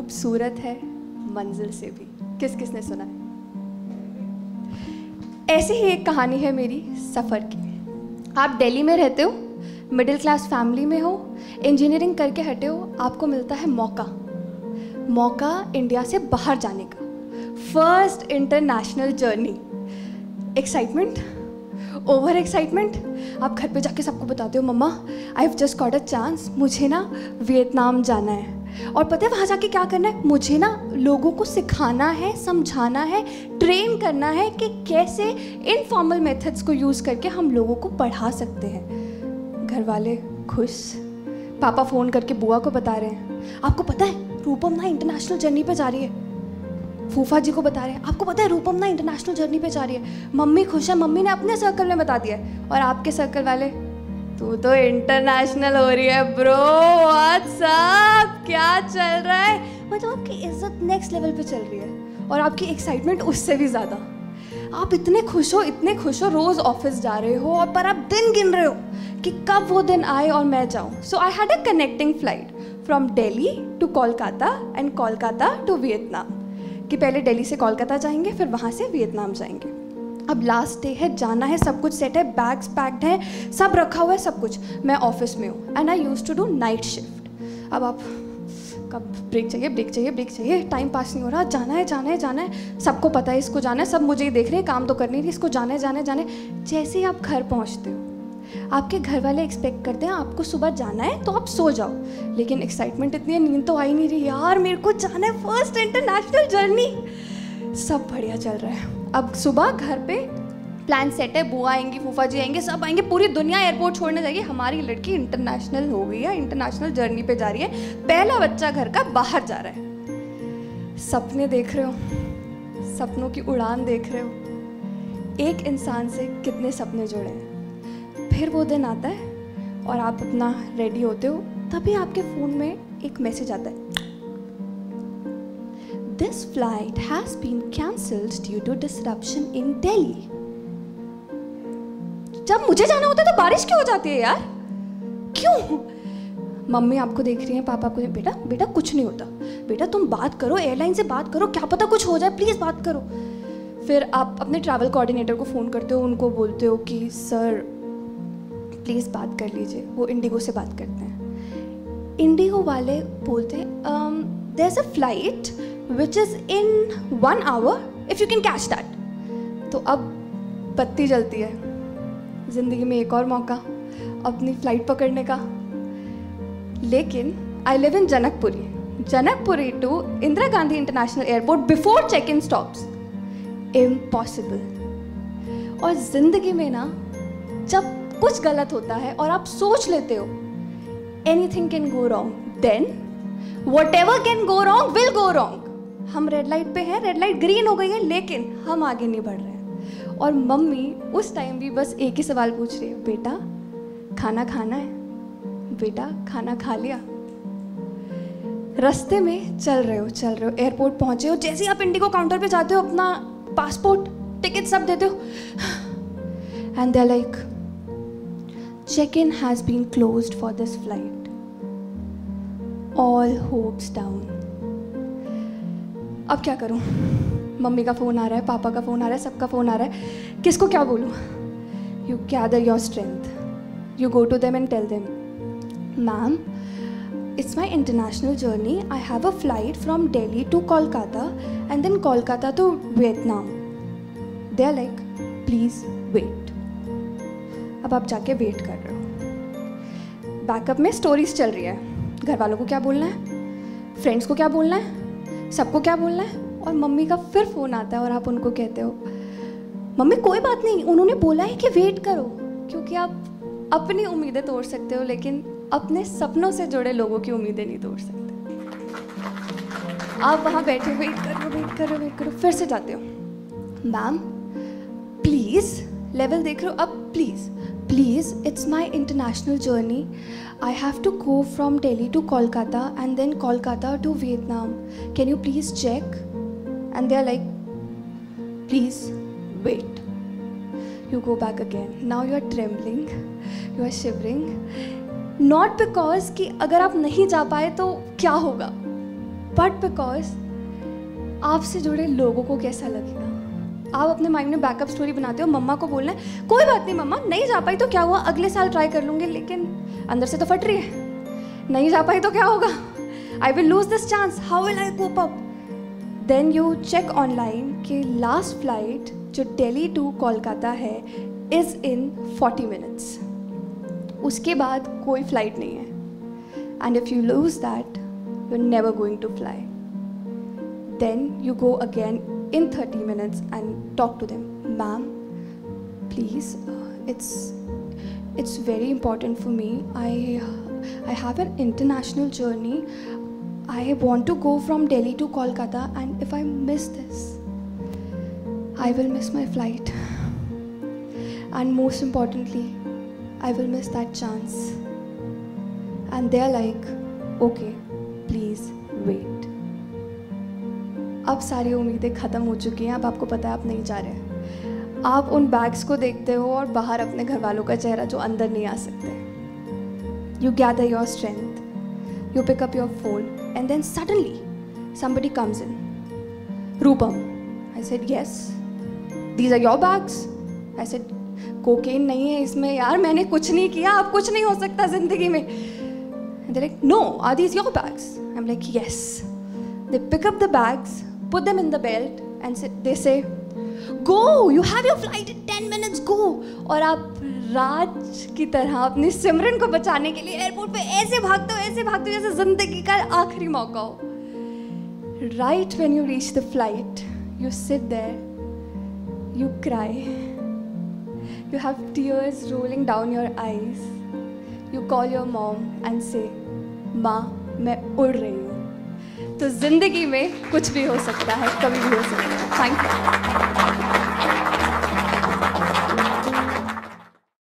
खूबसूरत है मंजिल से भी। किस किसने सुना है? ऐसी ही एक कहानी है मेरी सफ़र की। आप दिल्ली में रहते हो, मिडिल क्लास फैमिली में हो, इंजीनियरिंग करके हटे हो, आपको मिलता है मौका। मौका इंडिया से बाहर जाने का। First international journey excitement over excitement आप घर पे जाके सबको बताते हो, मम्मा I have just got a chance मुझे ना वियतनाम जाना है। और पता है वहाँ जाके क्या करना है? मुझे ना लोगों को सिखाना है, समझाना है ट्रेन करना है कि कैसे इनफॉर्मल मेथड्स को यूज़ करके हम लोगों को पढ़ा सकते हैं। घर वाले खुश। पापा फ़ोन करके बुआ को बता रहे हैं। आपको पता है, रूपम ना इंटरनेशनल जर्नी पे जा रही है। फूफा जी को बता रहे हैं, आपको पता है रूपम ना इंटरनेशनल जर्नी पे जा रही है। मम्मी खुश है, मम्मी ने अपने सर्कल में बता दिया है। और आपके सर्कल वाले तू तो इंटरनेशनल हो रही है ब्रो व्हाट्सअप क्या चल रहा है? मतलब आपकी इज़्ज़त नेक्स्ट लेवल पे चल रही है और आपकी एक्साइटमेंट उससे भी ज़्यादा। आप इतने खुश हो, इतने खुश हो, रोज़ ऑफ़िस जा रहे हो और पर आप दिन गिन रहे हो कि कब वो दिन आए और मैं जाऊँ। So I had a connecting flight from Delhi to Kolkata and Kolkata to Vietnam कि पहले दिल्ली से कोलकाता जाएँगे, फिर वहाँ से वियतनाम जाएँगे। अब लास्ट डे है, जाना है, सब कुछ सेट है बैग्स पैक्ड है, सब रखा हुआ है, सब कुछ। मैं ऑफ़िस में हूँ and I use to do night shift अब आप कब ब्रेक चाहिए ब्रेक चाहिए ब्रेक चाहिए। टाइम पास नहीं हो रहा, जाना है जाना है जाना है। सबको पता है इसको जाना है, सब मुझे ही देख रहे हैं, काम तो करनी थी इसको जाना है जाना है जाना है। जैसे ही आप घर पहुँचते हो, आपके घर वाले एक्सपेक्ट करते हैं, आपको सुबह जाना है तो आप सो जाओ। लेकिन एक्साइटमेंट इतनी है, नींद तो आई नहीं रही। यार, मेरे को जाना है फ़र्स्ट इंटरनेशनल जर्नी सब बढ़िया चल रहा है। अब सुबह घर पे प्लान सेट है, बुआ आएँगी, फूफा जी आएँगे, सब आएँगे, पूरी दुनिया एयरपोर्ट छोड़ने जाएगी। हमारी लड़की इंटरनेशनल हो गई है इंटरनेशनल जर्नी पे जा रही है। पहला बच्चा घर का बाहर जा रहा है। सपने देख रहे हो, सपनों की उड़ान देख रहे हो। एक इंसान से कितने सपने जुड़े हैं। फिर वो दिन आता है और आप अपना रेडी होते हो, तभी आपके फ़ोन में एक मैसेज आता है। This flight has been cancelled due to disruption in Delhi जब मुझे जाना होता है तो बारिश क्यों हो जाती है यार? क्यों? मम्मी आपको देख रही हैं, पापा आपको बेटा बेटा कुछ नहीं होता। बेटा तुम बात करो एयरलाइन से बात करो, क्या पता कुछ हो जाए प्लीज़ बात करो। फिर आप अपने ट्रैवल कोऑर्डिनेटर को फ़ोन करते हो, उनको बोलते हो कि सर प्लीज़ बात कर लीजिए। वो इंडिगो से बात करते हैं। इंडिगो वाले बोलते हैं there a flight which is in one hour if you can catch that तो अब बत्ती जलती है। ज़िंदगी में एक और मौका, अपनी फ़्लाइट पकड़ने का। लेकिन I live in Janakpuri. Janakpuri to Indira Gandhi international airport before check in stops impossible और ज़िंदगी में ना, जब कुछ गलत होता है और आप सोच लेते हो anything can go wrong then whatever can go wrong will go wrong हम रेड लाइट पे हैं रेड लाइट ग्रीन हो गई है, लेकिन हम आगे नहीं बढ़ रहे हैं और मम्मी उस टाइम भी बस एक ही सवाल पूछ रही है, बेटा, खाना खाना है बेटा, खाना खा लिया रास्ते में चल रहे हो, चल रहे हो एयरपोर्ट पहुँचे हो, जैसे आप इंडिगो काउंटर पे जाते हो, अपना पासपोर्ट टिकट सब देते हो and they like check-in has been closed for this flight. All hopes down. अब क्या करूँ? मम्मी का फ़ोन आ रहा है पापा का फ़ोन आ रहा है सबका फ़ोन आ रहा है किसको क्या बोलूँ? You gather your strength you go to them and tell them ma'am it's my international journey. I have a flight from Delhi to Kolkata and then Kolkata to Vietnam. They're like, please wait. अब आप जाके wait कर रहे हो backup में stories चल रही है घर वालों को क्या बोलना है फ्रेंड्स को क्या बोलना है सबको क्या बोलना है और मम्मी का फिर फ़ोन आता है और आप उनको कहते हो, मम्मी, कोई बात नहीं, उन्होंने बोला है कि वेट करो, क्योंकि आप अपनी उम्मीदें तोड़ सकते हो, लेकिन अपने सपनों से जुड़े लोगों की उम्मीदें नहीं तोड़ सकते आप वहाँ बैठे वेट करो वेट करो वेट करो, फिर से जाते हो मैम प्लीज़ लेवल देख रहे हो, अब please please it's my international journey. I have to go from Delhi to Kolkata and then Kolkata to Vietnam. Can you please check? And they're like, please wait. You go back again. Now you are trembling, you are shivering. Not because कि अगर आप नहीं जा पाए तो क्या होगा but because आपसे जुड़े लोगों को कैसा लगेगा आप अपने माइंड में बैकअप स्टोरी बनाते हो मम्मा को बोलना है कोई बात नहीं मम्मा नहीं जा पाई तो क्या हुआ अगले साल ट्राई कर लूँगी लेकिन अंदर से तो फट रही है। नहीं जा पाई तो क्या होगा? I will lose this chance how will I cope up then you check online कि लास्ट फ़्लाइट जो दिल्ली टू कोलकाता है इज़ इन फोर्टी मिनट्स उसके बाद कोई फ़्लाइट नहीं है। And if you lose that you never going to fly then you go again in 30 minutes and talk to them. Ma'am please uh, it's very important for me i uh, i have an international journey i want to go from delhi to kolkata and if i miss this i will miss my flight and most importantly i will miss that chance and they're like okay please wait अब सारी उम्मीदें ख़त्म हो चुकी हैं अब आपको पता है आप नहीं जा रहे आप उन बैग्स को देखते हो और बाहर अपने घर वालों का चेहरा जो अंदर नहीं आ सकते। You gather your strength you pick up your phone and then suddenly somebody comes in Rupam I said yes these are your bags I said cocaine नहीं है इसमें यार मैंने कुछ नहीं किया अब कुछ नहीं हो सकता ज़िंदगी में. Like no are these your bags I am like yes they pick up the bags put them in the belt and they say, Go, you have your flight in 10 minutes, go और आप राज की तरह अपने सिमरन को बचाने के लिए airport पे ऐसे भागते हो ऐसे भागते हो जैसे ज़िंदगी का आखिरी मौका हो। Right when you reach the flight you sit there you cry you have tears rolling down your eyes. You call your mom and say, माँ मैं उड़ रही हूँ। तो ज़िंदगी में कुछ भी हो सकता है कभी भी हो सकता है। Thank you